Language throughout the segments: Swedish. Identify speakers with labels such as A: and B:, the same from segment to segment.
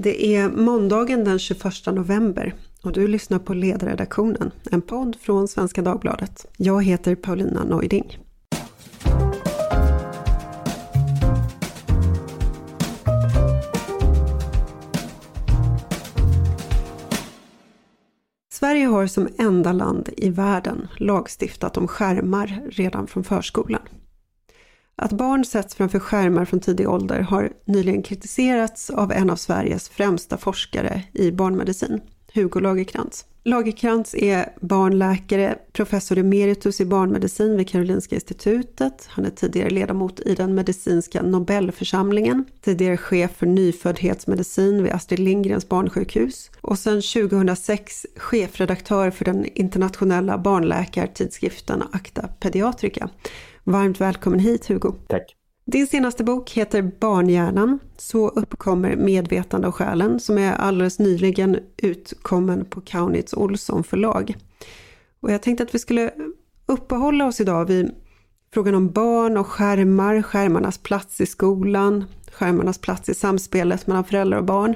A: Det är måndagen den 21 november och du lyssnar på Ledarredaktionen, en podd från Svenska Dagbladet. Jag heter Paulina Neuding. Sverige har som enda land i världen lagstiftat om skärmar redan från förskolan. Att barn sätts framför skärmar från tidig ålder har nyligen kritiserats av en av Sveriges främsta forskare i barnmedicin, Hugo Lagerkrantz. Lagerkrantz är barnläkare, professor emeritus i barnmedicin vid Karolinska institutet. Han är tidigare ledamot i den medicinska Nobelförsamlingen, tidigare chef för nyföddhetsmedicin vid Astrid Lindgrens barnsjukhus och sedan 2006 chefredaktör för den internationella barnläkartidskriften Acta Pediatrica. Varmt välkommen hit Hugo.
B: Tack.
A: Din senaste bok heter Barnhjärnan, Så uppkommer medvetande och själen som är alldeles nyligen utkommen på Kaunitz Olsson förlag. Och jag tänkte att vi skulle uppehålla oss idag vid frågan om barn och skärmar, skärmarnas plats i skolan, skärmarnas plats i samspelet mellan föräldrar och barn.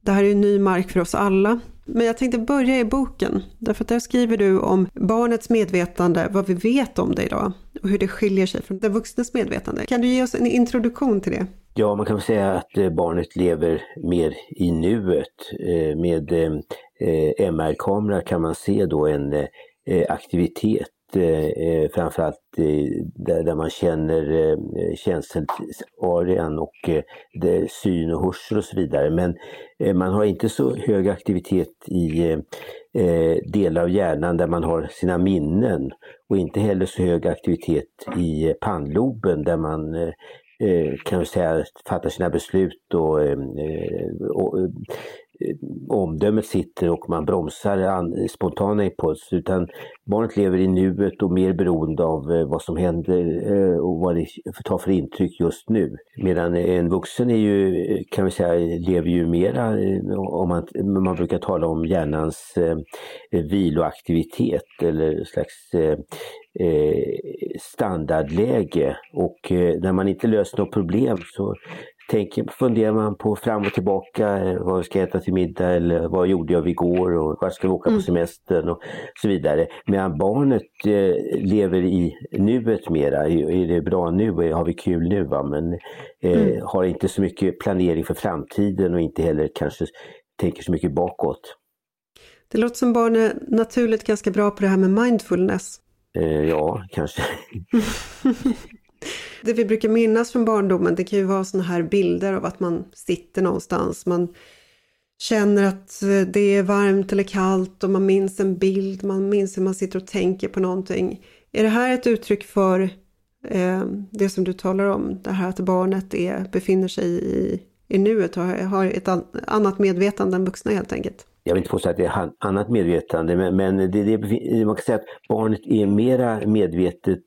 A: Det här är ju ny mark för oss alla. Men jag tänkte börja i boken, därför att där skriver du om barnets medvetande, vad vi vet om det idag och hur det skiljer sig från den vuxnes medvetande. Kan du ge oss en introduktion till det?
B: Ja, man kan säga att eh, barnet lever mer i nuet. Eh, med eh, MR-kamera kan man se då en aktivitet eh, framförallt där, man känner eh, känselarean och syn och hörsel och så vidare. Men man har inte så hög aktivitet i eh, delar av hjärnan där man har sina minnen och inte heller så hög aktivitet i pannloben där man eh, eh kan vi säga fattar sina beslut och, eh, och eh, omdömet sitter och man bromsar spontana impulser utan barnet lever i nuet och mer beroende av eh, vad som händer eh, och vad det tar för intryck just nu. Medan en vuxen är ju, eh, kan vi säga, lever ju mera, om man, man brukar tala om hjärnans viloaktivitet eller slags standardläge och när man inte löser något problem så tänker, funderar man på fram och tillbaka, eh, vad ska jag äta till middag eller vad gjorde jag igår och vart ska vi åka mm. på semestern och så vidare. Medan barnet eh, lever i nuet mera, är det bra nu, har vi kul nu va? men eh, mm. har inte så mycket planering för framtiden och inte heller kanske tänker så mycket bakåt.
A: Det låter som barn är naturligt ganska bra på det här med mindfulness.
B: Eh, ja, kanske.
A: Det vi brukar minnas från barndomen det kan ju vara såna här bilder av att man sitter någonstans. Man känner att eh, det är varmt eller kallt och man minns en bild, man minns hur man sitter och tänker på någonting. Är det här ett uttryck för eh, det som du talar om, det här att barnet är, befinner sig i, i nuet och har ett annat medvetande än vuxna helt enkelt?
B: jag vill inte påstå att det är annat medvetande, men, men det, det, man kan säga att barnet är mera medvetet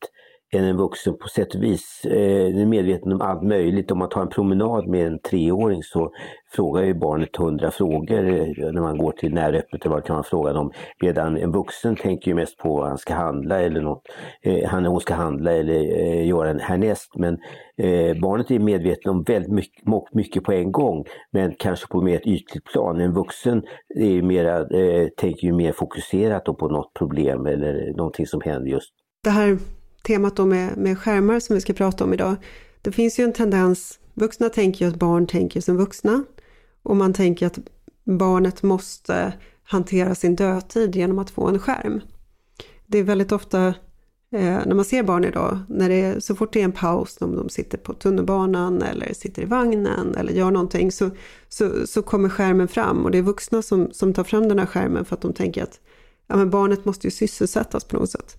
B: än en vuxen på sätt och vis. Eh, den är medveten om allt möjligt. Om man tar en promenad med en treåring så frågar ju barnet hundra frågor eh, när man går till näröppet eller vad kan man fråga dem. Medan en vuxen tänker ju mest på vad han ska handla eller något. Eh, han eller hon ska handla eller göra en härnäst. Men barnet är medveten om väldigt mycket, mycket på en gång. Men kanske på mer ett ytligt plan. En vuxen är ju mera, tänker ju mer fokuserat på något problem eller någonting som händer just.
A: Det här temat då med, med skärmar som vi ska prata om idag. Det finns ju en tendens, vuxna tänker ju att barn tänker som vuxna och man tänker att barnet måste hantera sin dödtid genom att få en skärm. Det är väldigt ofta eh, när man ser barn idag, när det är, så fort det är en paus, om de sitter på tunnelbanan eller sitter i vagnen eller gör någonting, så, så, så kommer skärmen fram och det är vuxna som, som tar fram den här skärmen för att de tänker att ja, men barnet måste ju sysselsättas på något sätt.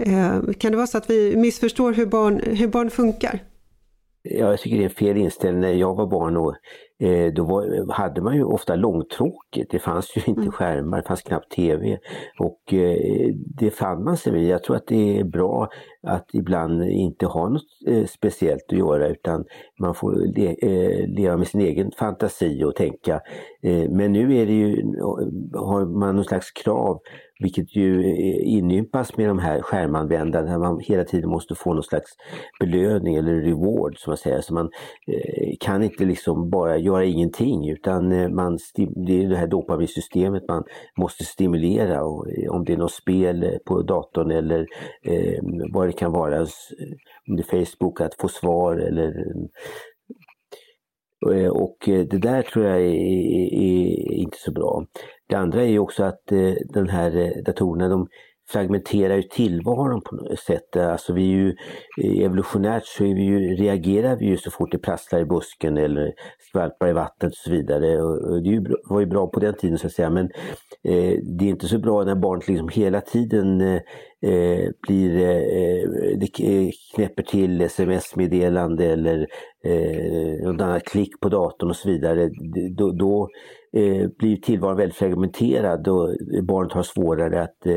A: Eh, kan det vara så att vi missförstår hur barn, hur barn funkar?
B: Ja, jag tycker det är fel inställning. När jag var barn och Eh, då var, hade man ju ofta långtråkigt. Det fanns ju inte mm. skärmar, det fanns knappt tv. Och eh, det fann man sig vid. Jag tror att det är bra att ibland inte ha något eh, speciellt att göra utan man får le, eh, leva med sin egen fantasi och tänka. Eh, men nu är det ju, har man någon slags krav vilket ju eh, inympas med de här skärmanvändarna, där man hela tiden måste få någon slags belöning eller reward som man säger. Så man eh, kan inte liksom bara göra ingenting utan eh, man, det är det här dopaminsystemet man måste stimulera. Och, eh, om det är något spel på datorn eller eh, vad det kan vara, om det är Facebook, att få svar eller Eh, och eh, det där tror jag är, är, är, inte så bra. Det andra är ju också att eh, den här datorerna de fragmenterar ju tillvaron på något sätt. Alltså vi är ju, eh, evolutionärt så är vi ju, reagerar vi ju så fort det prasslar i busken eller skvalpar i vattnet och så vidare. Och det var ju bra på den tiden så att säga men eh, det är inte så bra när barnet liksom hela tiden eh, eh blir, eh, eh det knäpper till sms-meddelande eller eh, något annat klick på datorn och så vidare. Då, då eh, blir tillvaron väldigt fragmenterad och barnet har svårare att eh,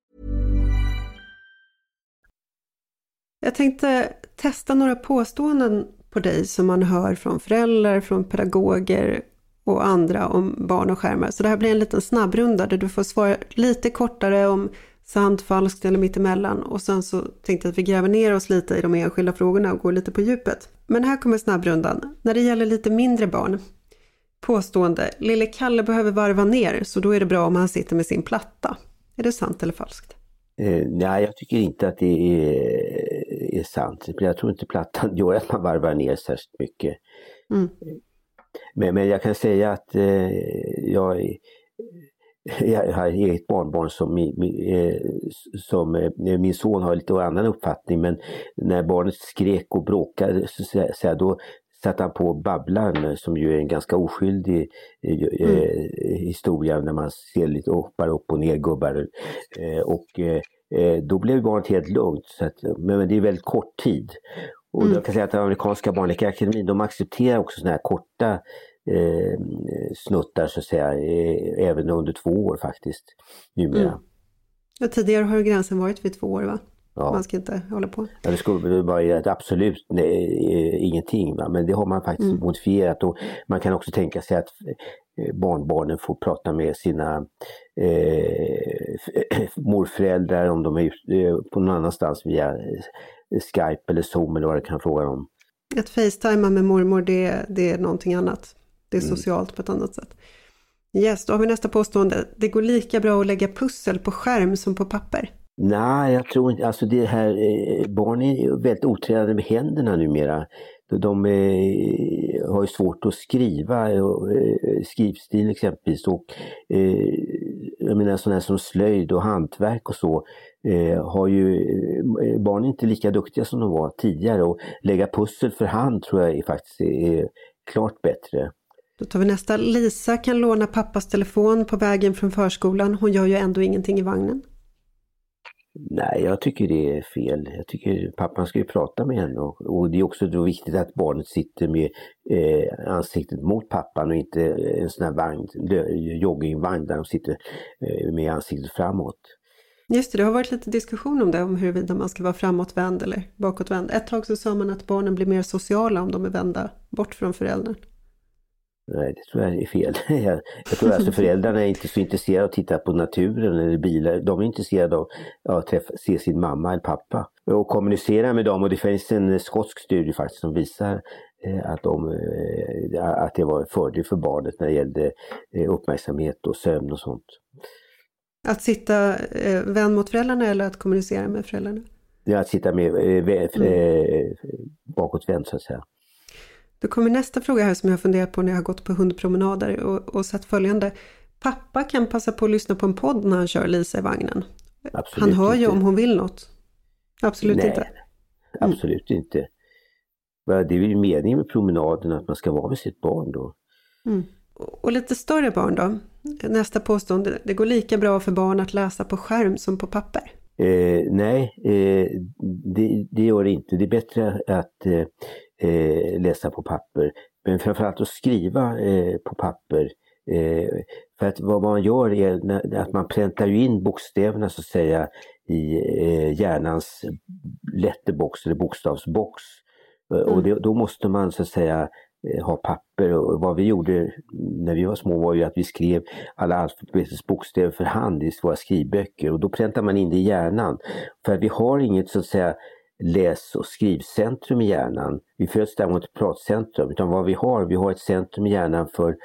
A: Jag tänkte testa några påståenden på dig som man hör från föräldrar, från pedagoger och andra om barn och skärmar. Så det här blir en liten snabbrunda där du får svara lite kortare om sant, falskt eller mittemellan. Och sen så tänkte jag att vi gräver ner oss lite i de enskilda frågorna och går lite på djupet. Men här kommer snabbrundan. När det gäller lite mindre barn. Påstående. Lille Kalle behöver varva ner så då är det bra om han sitter med sin platta. Är det sant eller falskt?
B: Eh, nej, jag tycker inte att det är, är sant. Jag tror inte plattan gör att man varvar ner särskilt mycket. Mm. Men, men jag kan säga att eh, jag, jag har eget barnbarn som, eh, som eh, min son har lite annan uppfattning men när barnet skrek och bråkade så, så, då satte han på Babblan som ju är en ganska oskyldig eh, mm. historia när man ser lite hoppar upp och ner gubbar. och då blev barnet helt lugnt. Så att, men det är väldigt kort tid. Och mm. jag kan säga att den amerikanska barnläkarakademin de accepterar också sådana här korta eh, snuttar så att säga, eh, även under två år faktiskt numera. Mm.
A: Ja, tidigare har gränsen varit vid två år va? Ja. Man ska inte hålla på.
B: Ja, det skulle vara ett absolut nej, eh, ingenting. Va? Men det har man faktiskt mm. modifierat och man kan också tänka sig att eh, barnbarnen får prata med sina eh, morföräldrar om de är eh, på någon annanstans via Skype eller Zoom eller vad det kan fråga om.
A: Att facetima med mormor det, det är någonting annat. Det är mm. socialt på ett annat sätt. Yes, då har vi nästa påstående. Det går lika bra att lägga pussel på skärm som på papper.
B: Nej, jag tror inte, alltså det här, eh, barn är väldigt otränade med händerna numera. De eh, har ju svårt att skriva, eh, eh skrivstil exempelvis. Och, eh, jag menar sådana här som slöjd och hantverk och så eh, har ju barn inte lika duktiga som de var tidigare och lägga pussel för hand tror jag är faktiskt är klart bättre.
A: Då tar vi nästa. Lisa kan låna pappas telefon på vägen från förskolan. Hon gör ju ändå ingenting i vagnen.
B: Nej, jag tycker det är fel. Jag tycker pappan ska ju prata med henne och, och det är också då viktigt att barnet sitter med eh, ansiktet mot pappan och inte en sån här vagn, joggingvagn där de sitter eh, med ansiktet framåt.
A: Just det, det har varit lite diskussion om det, om huruvida man ska vara framåtvänd eller bakåtvänd. Ett tag så sa man att barnen blir mer sociala om de är vända bort från föräldern.
B: Nej, det tror jag är fel. Jag, tror alltså föräldrarna är inte så intresserade av att titta på naturen eller bilar. De är intresserade av att träffa, se sin mamma eller pappa och kommunicera med dem. Och det finns en skotsk studie faktiskt som visar eh, att, de, eh, att det var en fördel för barnet när det gällde eh, uppmärksamhet och sömn och sånt.
A: Att sitta vän mot föräldrarna eller att kommunicera med föräldrarna?
B: Ja, att sitta med, mm. bakåtvänd så att säga.
A: Då kommer nästa fråga här som jag har funderat på när jag har gått på hundpromenader och, och sett följande. Pappa kan passa på att lyssna på en podd när han kör Lisa i vagnen. Absolut han hör ju om hon vill något. Absolut
B: Nej,
A: inte.
B: Mm. Absolut inte. Det är ju meningen med promenaden att man ska vara med sitt barn då.
A: Mm. Och lite större barn då? Nästa påstående, det går lika bra för barn att läsa på skärm som på papper?
B: Eh, nej, eh, det, det, gör det inte. Det är bättre att eh, eh, läsa på papper. Men framförallt att skriva eh, på papper. Eh, för att vad man gör är att man präntar in bokstäverna så att säga i eh, hjärnans letterbox eller bokstavsbox. Mm. Och det, då måste man så att säga eh, ha papper och vad vi gjorde när vi var små var ju att vi skrev alla alfabetets bokstäver för hand i våra skrivböcker och då präntar man in det i hjärnan. För att vi har inget så att säga läs och skrivcentrum i hjärnan. Vi föds däremot ett pratcentrum, utan vad vi har, vi har ett centrum i hjärnan för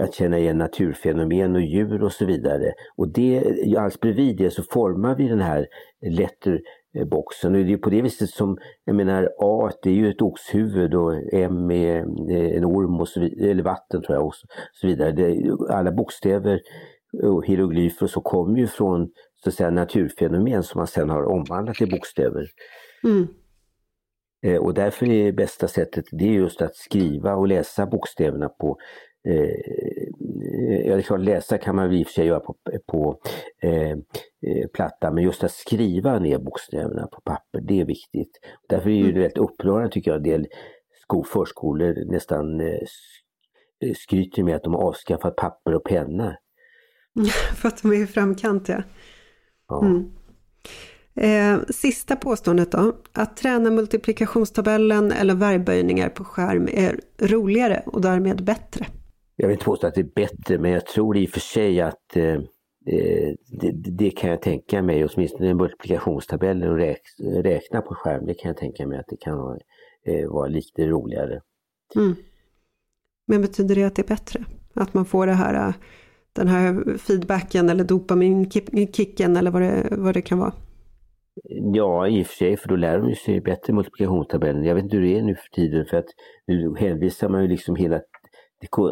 B: att känna igen naturfenomen och djur och så vidare. Och det, alldeles bredvid det så formar vi den här letterboxen och det är på det viset som, jag menar A det är ju ett oxhuvud och M är en orm och så vidare, eller vatten tror jag och så vidare. Det, alla bokstäver och hieroglyfer och så kommer ju från så att säga, naturfenomen som man sedan har omvandlat till bokstäver. Mm. Eh, och därför är det bästa sättet det är just att skriva och läsa bokstäverna på eh, ja, det är klart, läsa kan man i och för sig göra på, på eh, eh platta, men just att skriva ner bokstäverna på papper, det är viktigt. Därför är det ju mm. väldigt upprörande tycker jag, en del skol, förskolor nästan eh, skryter med att de har avskaffat papper och penna.
A: för att de är i framkant ja. ja. Mm. Eh, sista påståendet då, att träna multiplikationstabellen eller verbböjningar på skärm är roligare och därmed bättre.
B: Jag vill inte påstå att det är bättre, men jag tror i och för sig att eh, eh det, det, kan jag tänka mig, åtminstone multiplikationstabellen och räk, räkna på skärm, det kan jag tänka mig att det kan vara, eh, vara lite roligare. Mm.
A: Men betyder det att det är bättre? Att man får det här, den här feedbacken eller dopaminkicken eller vad det, vad det kan vara?
B: Ja, i och för sig, för då lär de sig bättre multiplikationstabellen. Jag vet inte hur det är nu för tiden, för att nu hänvisar man ju liksom hela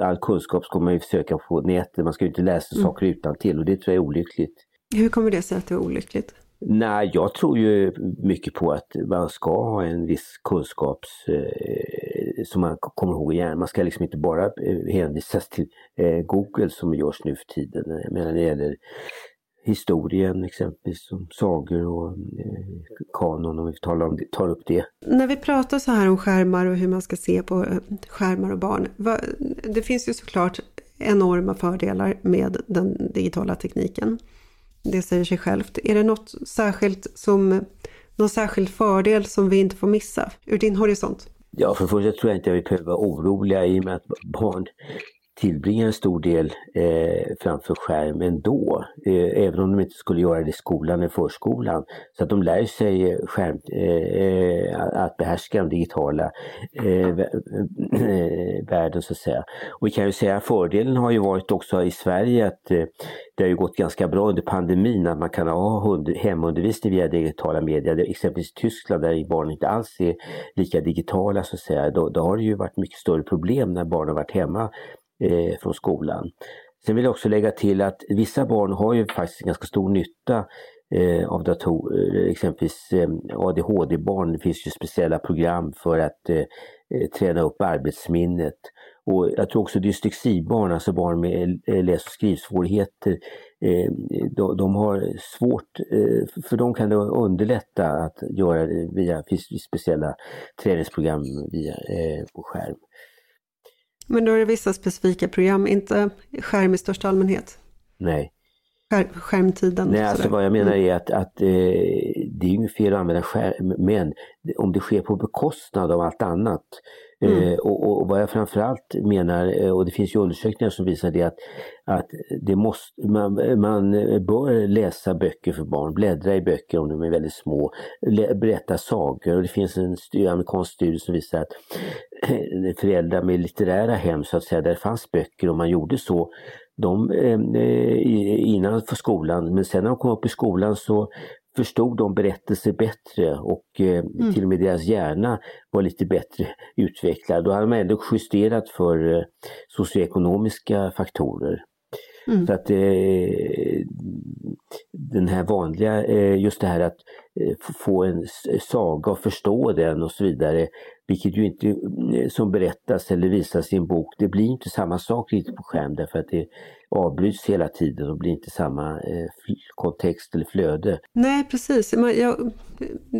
B: all kunskap ska man ju söka på nätet, man ska ju inte läsa mm. saker utan till och det tror jag är olyckligt.
A: Hur kommer det sig att det är olyckligt?
B: Nej, jag tror ju mycket på att man ska ha en viss kunskaps eh, som man kommer ihåg i hjärnan. Man ska liksom inte bara eh, hänvisas till eh, Google som görs nu för tiden. Jag menar när det gäller historien exempelvis, som sagor och eh, kanon om vi talar om det, tar upp det.
A: När vi pratar så här om skärmar och hur man ska se på eh, skärmar och barn. Va, det finns ju såklart enorma fördelar med den digitala tekniken. Det säger sig självt. Är det något särskilt som, någon särskild fördel som vi inte får missa ur din horisont?
B: Ja, för det första tror jag inte att vi behöver vara oroliga i och med att barn tillbringar en stor del eh, framför skärm ändå, eh, även om de inte skulle göra det i skolan eller förskolan. Så att de lär sig eh, skärm, eh, att behärska den digitala eh, eh, världen så att säga. Och vi kan ju säga att fördelen har ju varit också i Sverige att eh, det har ju gått ganska bra under pandemin att man kan ha hemundervisning via digitala medier. Exempelvis i Tyskland där barn inte alls är lika digitala så att säga. Då, då har det ju varit mycket större problem när barn har varit hemma eh, från skolan. Sen vill jag också lägga till att vissa barn har ju faktiskt ganska stor nytta eh, av datorer, exempelvis eh, ADHD-barn. Det finns ju speciella program för att eh, eh, träna upp arbetsminnet. Och jag tror också dyslexibarn, alltså barn med eh, läs och skrivsvårigheter, eh, de, de, har svårt, för dem kan det underlätta att göra det via speciella träningsprogram via, på skärm.
A: Men då är det vissa specifika program, inte skärm i största allmänhet?
B: Nej.
A: Skär, skärmtiden?
B: Nej, alltså vad jag menar mm. är att, att eh, det är inget fel att använda skärm, men om det sker på bekostnad av allt annat Mm. Eh, och, och, vad jag framförallt menar, eh, och det finns ju undersökningar som visar det att, att det måste, man, man bör läsa böcker för barn, bläddra i böcker om de är väldigt små, berätta sagor och det finns en amerikansk studie som visar att eh, föräldrar med litterära hem så att säga, där det fanns böcker och man gjorde så de, eh, innan för skolan men sen när de kom upp i skolan så förstod de berättelser bättre och eh, mm. till och med deras hjärna var lite bättre utvecklad. Då hade man ändå justerat för eh, socioekonomiska faktorer. Mm. Så att eh, den här vanliga, eh, just det här att eh, få en saga och förstå den och så vidare, vilket ju inte eh, som berättas eller visas i en bok, det blir inte samma sak riktigt på skärm därför att det avbryts hela tiden och blir inte samma eh, kontext eller flöde.
A: Nej precis, man, jag,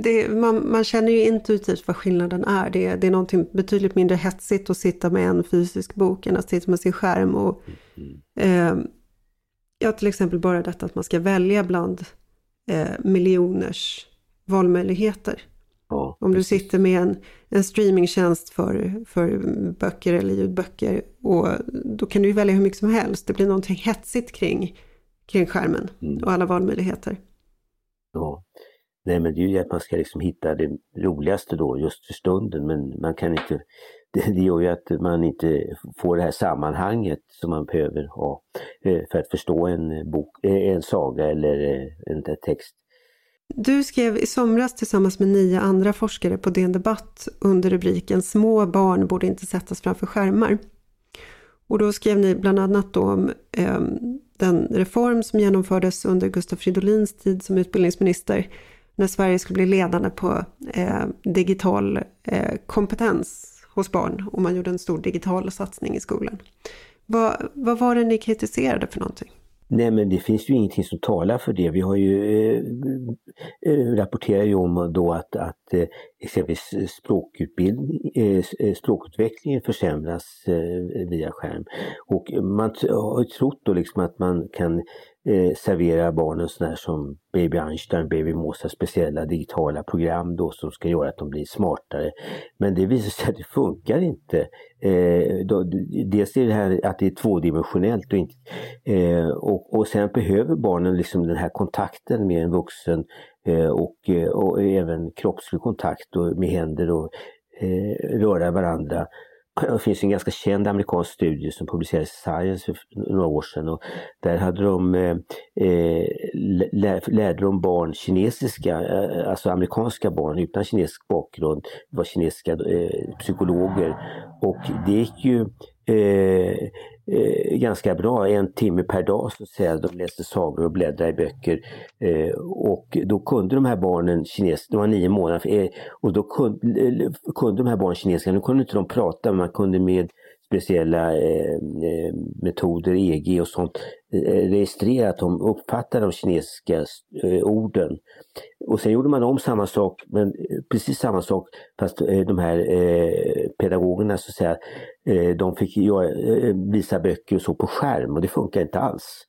A: det, man, man, känner ju intuitivt vad skillnaden är. Det, det är någonting betydligt mindre hetsigt att sitta med en fysisk bok än att sitta med sin skärm. Och, mm. eh, ja, till exempel bara detta att man ska välja bland eh, miljoners valmöjligheter. Om du sitter med en, en streamingtjänst för, för böcker eller ljudböcker och då kan du välja hur mycket som helst. Det blir någonting hetsigt kring, kring skärmen mm. och alla valmöjligheter.
B: Ja, nej men det är ju att man ska liksom hitta det roligaste då just för stunden men man kan inte det, det gör ju att man inte får det här sammanhanget som man behöver ha eh, för att förstå en, bok, eh, en saga eller eh, en text.
A: Du skrev i somras tillsammans med nio andra forskare på DN Debatt under rubriken Små barn borde inte sättas framför skärmar. Och då skrev ni bland annat om eh, den reform som genomfördes under Gustav Fridolins tid som utbildningsminister när Sverige skulle bli ledande på eh, digital eh, kompetens hos barn och man gjorde en stor digital satsning i skolan. Vad, vad var det ni kritiserade för någonting?
B: Nej men det finns ju ingenting som talar för det. Vi har ju eh, eh rapporterar ju om då att, att eh, exempelvis språkutbildning, eh, eh språkutvecklingen försämras eh, via skärm. Och man har ju trott då liksom att man kan eh, servera barnen sådana här som Baby Einstein, Baby Mosa, speciella digitala program då som ska göra att de blir smartare. Men det visar sig att det funkar inte. Eh, då, dels är det här att det är tvådimensionellt och, inte, eh, och, och sen behöver barnen liksom den här kontakten med en vuxen eh, och, eh, och även kroppslig kontakt och med händer och eh, röra varandra det finns en ganska känd amerikansk studie som publicerades i Science för några år sedan och där hade de, eh, eh lärde de barn kinesiska, eh, alltså amerikanska barn utan kinesisk bakgrund, var kinesiska eh, psykologer. Och det gick ju eh, eh, ganska bra, en timme per dag så att säga. De läste sagor och bläddrade i böcker. Eh, och då kunde de här barnen kinesiska, de var nio månader, eh, och då kunde, eh, kunde de här barnen kinesiska, nu kunde inte de prata men man kunde med speciella eh, eh metoder, EG och sånt, eh, att de uppfattade de kinesiska eh, orden. Och sen gjorde man om samma sak, men eh, precis samma sak fast eh, de här eh, pedagogerna så att säga, de fick visa böcker och så på skärm och det funkar inte alls.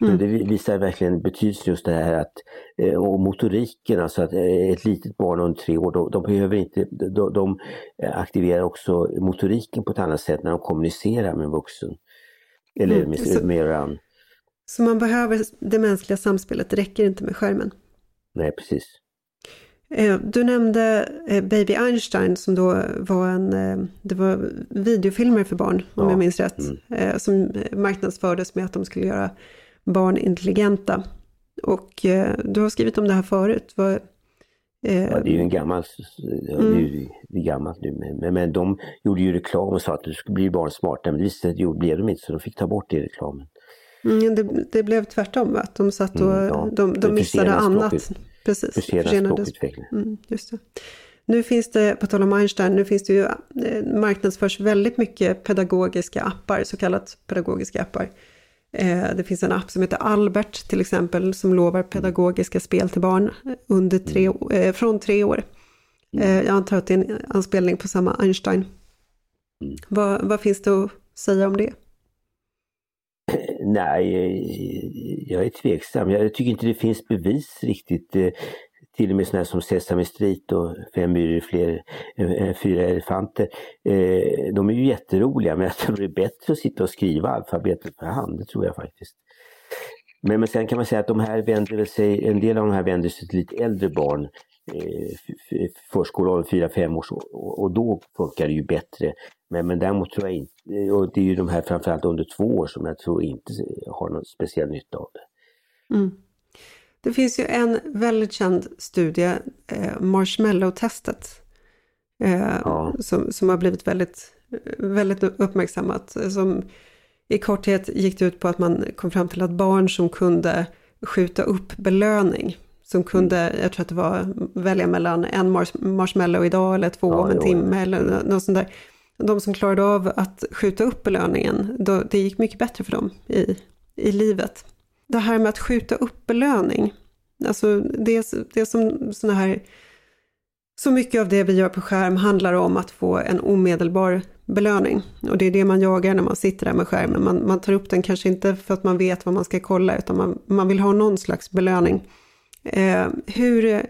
B: Mm. Det visar verkligen betydelsen just det här att, och motoriken, alltså att ett litet barn under tre år, de, de behöver inte, de, de, aktiverar också motoriken på ett annat sätt när de kommunicerar med en vuxen. Eller mm. med, så, med varandra.
A: Så man behöver det mänskliga samspelet, det räcker inte med skärmen?
B: Nej, precis.
A: Eh, du nämnde eh, Baby Einstein som då var en, eh, det var videofilmer för barn om ja. jag minns rätt. Mm. Som marknadsfördes med att de skulle göra barn intelligenta. Och du har skrivit om det här förut. Vad,
B: Ja, det är ju en gammal, mm. det är gammalt nu, men, men de gjorde ju reklam och sa att du skulle bli barn smartare, men det att det blev de inte så de fick ta bort det i reklamen.
A: Mm, det, det, blev tvärtom, att de satt och mm, ja. de, de missade annat. Precis,
B: försenade
A: mm, just det. Nu finns det, på tal om Einstein, nu finns det ju, eh, marknadsförs väldigt mycket pedagogiska appar, så kallat pedagogiska appar. Eh, det finns en app som heter Albert till exempel, som lovar pedagogiska spel till barn under tre, mm. eh, från tre år. Mm. jag antar att det är en anspelning på samma Einstein. Mm. Vad, vad finns det att säga om det?
B: Nej, jag är tveksam. Jag tycker inte det finns bevis riktigt till och med sådana som Sesame Street och Fem myror fler, eh, eh, fyra elefanter. Eh, de är ju jätteroliga men jag tror det är bättre att sitta och skriva alfabetet för hand, det tror jag faktiskt. Men, men sen kan man säga att de här vänder sig, en del av de här vänder sig till lite äldre barn eh, förskoleåldern, 4-5 års och, och då funkar det ju bättre. Men, men däremot tror jag inte, eh, och det är ju de här framförallt under två år som jag tror inte har någon speciell nytta av det.
A: Mm. Det finns ju en väldigt känd studie, eh, Marshmallow-testet, eh, ja. som, som har blivit väldigt, väldigt uppmärksammat. Som i korthet gick det ut på att man kom fram till att barn som kunde skjuta upp belöning, som kunde, mm. jag tror att det var, välja mellan en mars marshmallow idag eller två om en timme ja. eller något sånt där. De som klarade av att skjuta upp belöningen, då, det gick mycket bättre för dem i, i livet det här med att skjuta upp belöning. Alltså det, det som såna här, så mycket av det vi gör på skärm handlar om att få en omedelbar belöning. Och det är det man jagar när man sitter där med skärmen. Man, man tar upp den kanske inte för att man vet vad man ska kolla, utan man, man vill ha någon slags belöning. Eh, hur,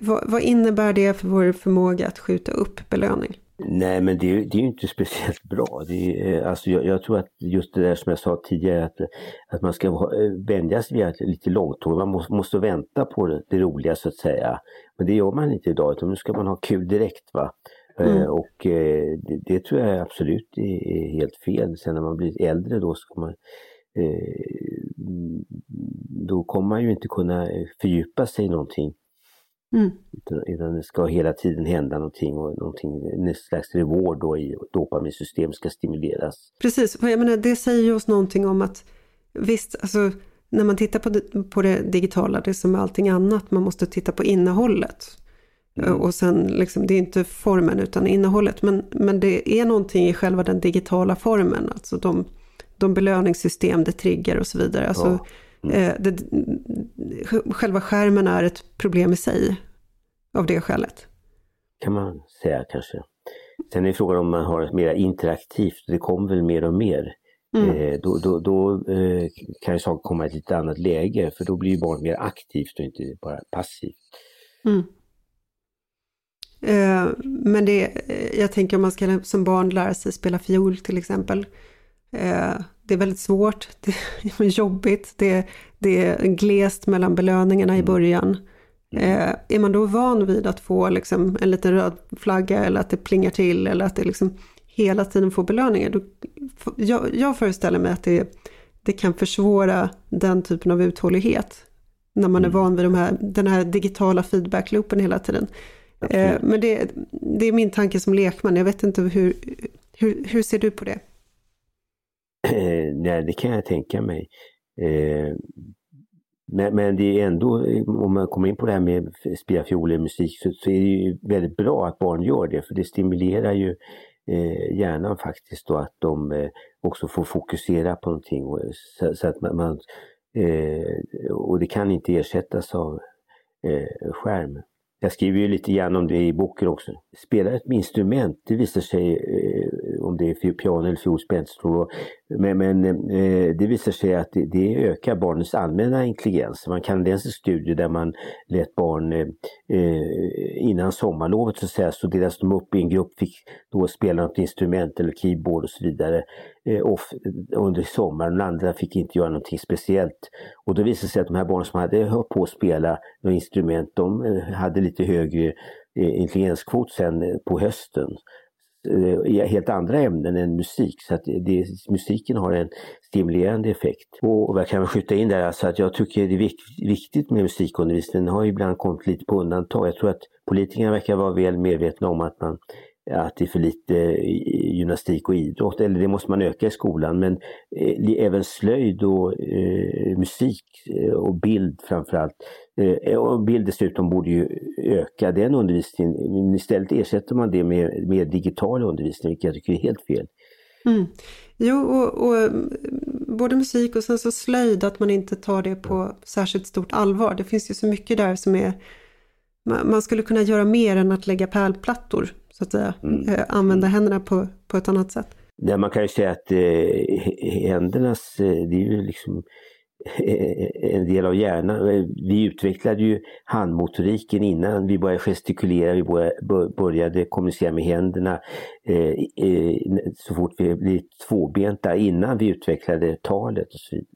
A: vad, vad innebär det för vår förmåga att skjuta upp belöning?
B: Nej men det, det är ju inte speciellt bra. Det är, alltså jag, jag, tror att just det där som jag sa tidigare att, att man ska vänja sig vid lite långtåg. Man måste, måste vänta på det, det, roliga så att säga. Men det gör man inte idag utan nu ska man ha kul direkt. va. Mm. Eh, och eh, det, det, tror jag absolut är, helt fel. Sen när man blir äldre då ska man eh, då kommer man ju inte kunna fördjupa sig i någonting. Mm. Utan, det ska hela tiden hända någonting och någonting, en slags reward då i dopaminsystem ska stimuleras.
A: Precis, för jag menar, det säger ju oss någonting om att visst, alltså när man tittar på det, på det digitala, det är som allting annat, man måste titta på innehållet. Mm. Och sen, liksom, det är inte formen utan innehållet, men, men det är någonting i själva den digitala formen, alltså de, de belöningssystem det triggar och så vidare. Alltså, ja. Mm. Eh, det, själva skärmen är ett problem i sig av det skälet.
B: Kan man säga kanske. Sen är frågan om man har ett mer interaktivt, det kommer väl mer och mer. Mm. Eh, då då, då eh, kan ju saker komma i ett lite annat läge för då blir ju barnet mer aktivt och inte bara passivt. Mm.
A: Men det, jag tänker om man ska som barn lära sig spela fiol till exempel. Det är väldigt svårt, det är jobbigt, det, det är glest mellan belöningarna i mm. början. Eh, är man då van vid att få liksom en liten röd flagga eller att det plingar till eller att det liksom hela tiden får belöningar. Då, jag, jag föreställer mig att det, det kan försvåra den typen av uthållighet. När man är mm. van vid de här, den här digitala feedbackloopen hela tiden. Eh, men det, det är min tanke som lekman, jag vet inte hur, hur, hur ser du på det?
B: Nej, det kan jag tänka mig. Eh, men, men, det är ändå, om man kommer in på det här med spela fiol i musik, så, så, är det ju väldigt bra att barn gör det, för det stimulerar ju eh, hjärnan faktiskt då att de eh, också får fokusera på någonting. Och, så, så, att man, man eh, och det kan inte ersättas av eh, skärm. Jag skriver ju lite grann om det i boken också. Spela ett instrument, det visar sig, eh, om det är piano eller fiol spelar men, men eh, det visar sig att det, det, ökar barnens allmänna intelligens. Man kan läsa studier där man lät barn eh, eh, innan sommarlovet så, att säga, så delas de upp i en grupp, fick då spela något instrument eller keyboard och så vidare eh, off, under sommaren. Den andra fick inte göra någonting speciellt. Och då visade det sig att de här barnen som hade hört på att spela något instrument, de eh, hade lite högre eh, intelligenskvot sen eh, på hösten Eh, i helt andra ämnen än musik. Så att det, musiken har en stimulerande effekt. Och jag kan väl skjuta in där alltså att jag tycker det är viktigt med musikundervisning. Den har ibland kommit lite på undantag. Jag tror att politikerna verkar vara väl medvetna om att man att det är för lite eh, gymnastik och idrott, eller det måste man öka i skolan. Men eh, även slöjd och eh, musik eh, och bild framförallt, eh, eh, och bild dessutom borde ju öka den undervisningen. Men istället ersätter man det med, med digital undervisning, vilket jag tycker är helt fel.
A: Mm. Jo, och, och, mm, både musik och sen så slöjd, att man inte tar det på särskilt stort allvar. Det finns ju så mycket där som är man skulle kunna göra mer än att lägga pärlplattor så att säga. Mm. Eh, använda händerna på, på ett annat sätt.
B: Ja, man kan ju säga att eh, händernas, eh, det är ju liksom en del av hjärnan. Vi utvecklade ju handmotoriken innan vi började gestikulera, vi började kommunicera med händerna eh, så fort vi blev tvåbenta innan vi utvecklade talet och så vidare.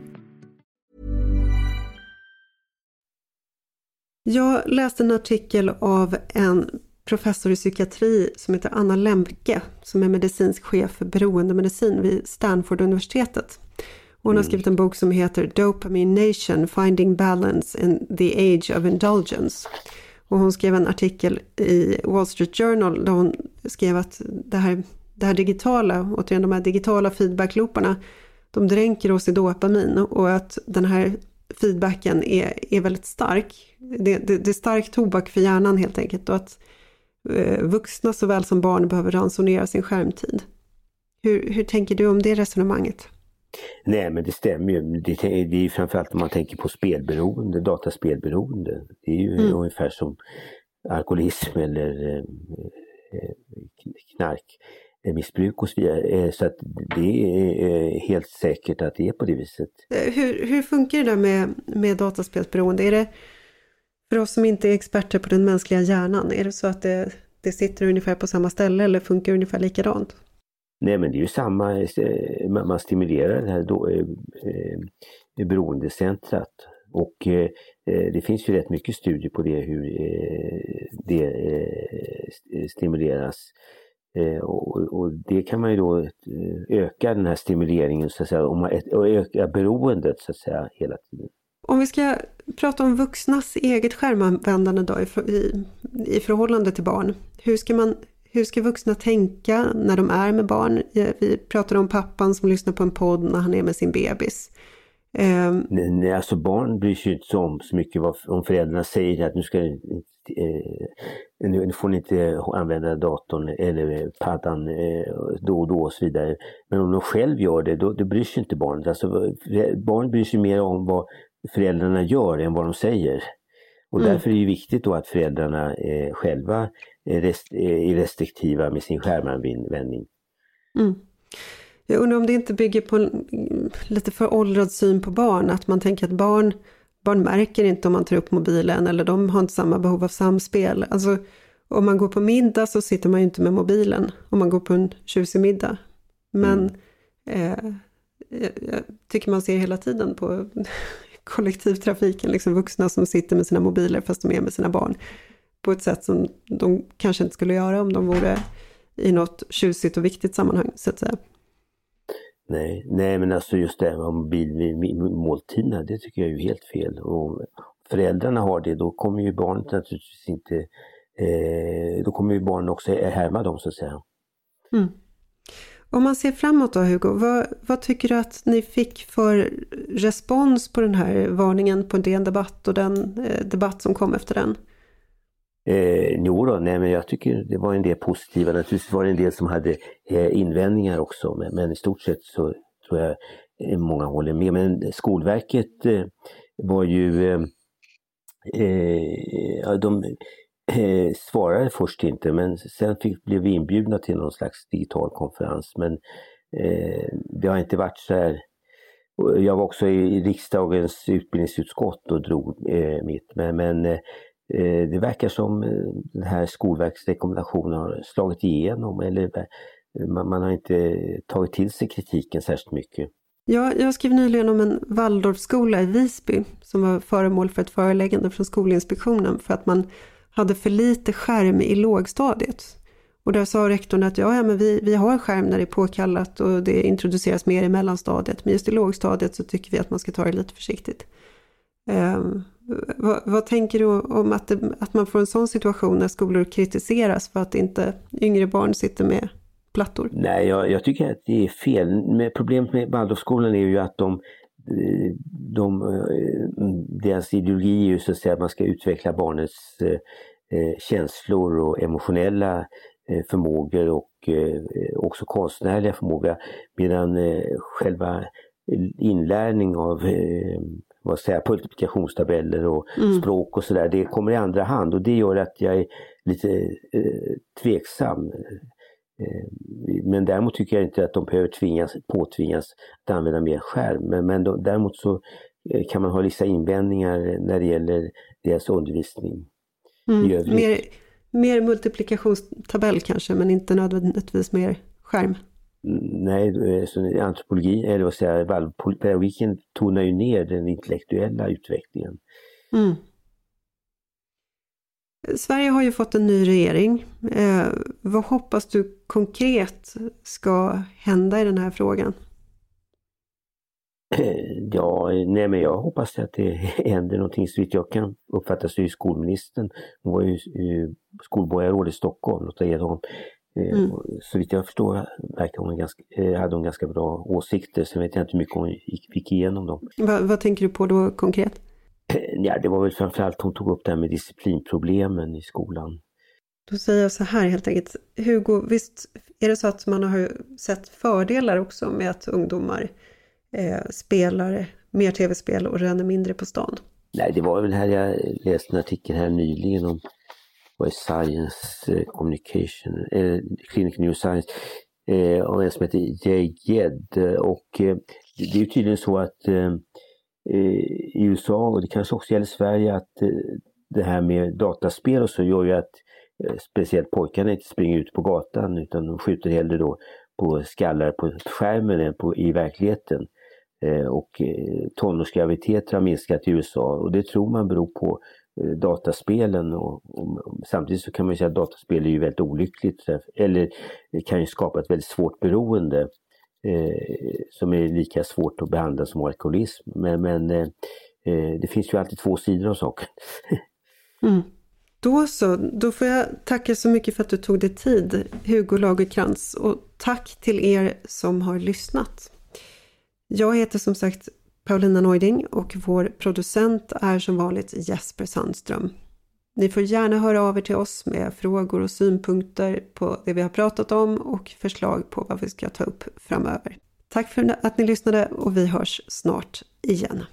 A: Jag läste en artikel av en professor i psykiatri som heter Anna Lemke som är medicinsk chef för beroendemedicin vid Stanford-universitetet. Hon har mm. skrivit en bok som heter Dopamine Nation Finding Balance in the Age of Indulgence. Och hon skrev en artikel i Wall Street Journal där hon skrev att det här, det här digitala, återigen de här digitala feedbacklooparna, de dränker oss i dopamin och att den här feedbacken är, är väldigt stark. Det, det, det är stark tobak för hjärnan helt enkelt och att Eh, vuxna såväl som barn behöver ransonera sin skärmtid. Hur, hur tänker du om det resonemanget?
B: Nej men det stämmer ju. Det, det är framförallt om man tänker på spelberoende, dataspelberoende. Det är ju mm. ungefär som alkoholism eller eh, eh knarkmissbruk och så vidare. Så att det är helt säkert att det är på det viset.
A: Hur, hur funkar det där med, med dataspelsberoende? Är det för oss som inte är experter på den mänskliga hjärnan, är det så att det, det sitter ungefär på samma ställe eller funkar ungefär likadant?
B: Nej men det är ju samma, eh, man stimulerar det här då, eh, eh, beroendecentrat och eh, eh, det finns ju rätt mycket studier på det hur eh, det eh, stimuleras. Eh, och, och, det kan man ju då öka den här stimuleringen så att säga, och öka beroendet så att säga hela tiden.
A: Om vi ska prata om vuxnas eget skärmanvändande då i, i, i förhållande till barn. Hur ska, man, hur ska vuxna tänka när de är med barn? Vi pratade om pappan som lyssnar på en podd när han är med sin bebis.
B: Um, nej, alltså barn bryr sig inte så om så mycket vad, om föräldrarna säger att nu ska eh, nu får ni inte använda datorn eller paddan eh, då och då och så vidare. Men om de själv gör det, då, då bryr sig inte barnet. Alltså, eh, barn bryr sig mer om vad föräldrarna gör än vad de säger. Och mm. därför är det viktigt då att föräldrarna eh, själva är, rest, är, restriktiva med sin skärmanvändning.
A: Mm. Jag undrar om det inte bygger på en lite föråldrad syn på barn, att man tänker att barn, barn märker inte om man tar upp mobilen eller de har inte samma behov av samspel. Alltså, om man går på middag så sitter man ju inte med mobilen om man går på en tjusig middag. Men mm. eh, jag tycker man ser hela tiden på kollektivtrafiken, liksom vuxna som sitter med sina mobiler fast de är med sina barn på ett sätt som de kanske inte skulle göra om de vore i något tjusigt och viktigt sammanhang så att säga.
B: Nej, nej men alltså just det här med mobilmåltiderna, det tycker jag är ju helt fel. Och föräldrarna har det, då kommer ju barnet naturligtvis inte, eh, då kommer ju barnen också härma dem så att säga.
A: Mm. Om man ser framåt då Hugo, vad, vad, tycker du att ni fick för respons på den här varningen på DN Debatt och den eh, debatt som kom efter den?
B: Eh, jo då, nej men jag tycker det var en del positiva. Naturligtvis var det en del som hade eh, invändningar också men, men, i stort sett så tror jag eh, många håller med. Men Skolverket eh, var ju eh, eh de eh, svarade först inte men sen fick, blev vi inbjudna till någon slags digital konferens. Men eh, det har inte varit så här. Jag var också i riksdagens utbildningsutskott och drog eh, mitt. Men, men eh, det verkar som eh, den här Skolverksrekommendationen har slagit igenom eller eh, man, man har inte tagit till sig kritiken särskilt mycket.
A: Ja, jag skrev nyligen om en Waldorfskola i Visby som var föremål för ett föreläggande från Skolinspektionen för att man hade för lite skärm i lågstadiet. Och där sa rektorn att ja, ja men vi, vi har skärm när det är påkallat och det introduceras mer i mellanstadiet. Men just i lågstadiet så tycker vi att man ska ta det lite försiktigt. Eh, vad, vad, tänker du om att, det, att man får en sån situation när skolor kritiseras för att inte yngre barn sitter med plattor?
B: Nej, jag, jag tycker att det är fel. Problemet med Waldorfskolan är ju att de, de, eh, deras ideologi är ju så att säga att man ska utveckla barnets känslor och emotionella förmågor och också konstnärliga förmåga. Medan själva inlärning av vad säger, multiplikationstabeller och mm. språk och sådär, det kommer i andra hand och det gör att jag är lite eh, tveksam. Eh, men däremot tycker jag inte att de behöver tvingas, påtvingas att använda mer skärm. Men, men då, däremot så eh, kan man ha vissa invändningar när det gäller deras undervisning.
A: Mm. Mer, mer multiplikationstabell kanske, men inte nödvändigtvis mer skärm?
B: Nej, eh, antropologi, eller vad säger jag, pedagogiken tonar ju ner den intellektuella utvecklingen. Mm.
A: Sverige har ju fått en ny regering. Eh, vad hoppas du konkret ska hända i den här frågan?
B: Ja, nej men jag hoppas att det händer någonting. Så vitt jag kan uppfatta så är skolministern, hon var ju skolborgarråd i Stockholm, Lotta Edholm, Eh, mm. Så vitt jag förstår verkar hon ganska, eh, hade hon ganska bra åsikter. Sen vet jag inte hur mycket hon gick, gick igenom dem.
A: Va, vad tänker du på då konkret?
B: Ja, det var väl framförallt hon tog upp det här med disciplinproblemen i skolan.
A: Då säger jag så här helt enkelt. Hugo, visst är det så att man har sett fördelar också med att ungdomar eh, spelar mer tv-spel och ränner mindre på stan?
B: Nej, det var väl här jag läste en artikel här nyligen om vad är Science eh, Communication, eh, Clinic New Science, eh, av en som heter Jay Jed. Och eh, det är ju tydligen så att eh, i USA, och det kanske också gäller Sverige, att eh, det här med dataspel och så gör ju att eh, speciellt pojkarna inte springer ut på gatan utan de skjuter hellre då på skallar på skärmen än på, i verkligheten. Eh, och tonårsgraviditeter har minskat i USA och det tror man beror på dataspelen och, och, och, samtidigt så kan man säga att dataspel är ju väldigt olyckligt eller det kan ju skapa ett väldigt svårt beroende eh, som är lika svårt att behandla som alkoholism. Men, men eh, eh det finns ju alltid två sidor av saken.
A: mm. Då så, då får jag tacka så mycket för att du tog dig tid, Hugo Lagerkrans, och tack till er som har lyssnat. Jag heter som sagt Paulina Neuding och vår producent är som vanligt Jesper Sandström. Ni får gärna höra av er till oss med frågor och synpunkter på det vi har pratat om och förslag på vad vi ska ta upp framöver. Tack för att ni lyssnade och vi hörs snart igen.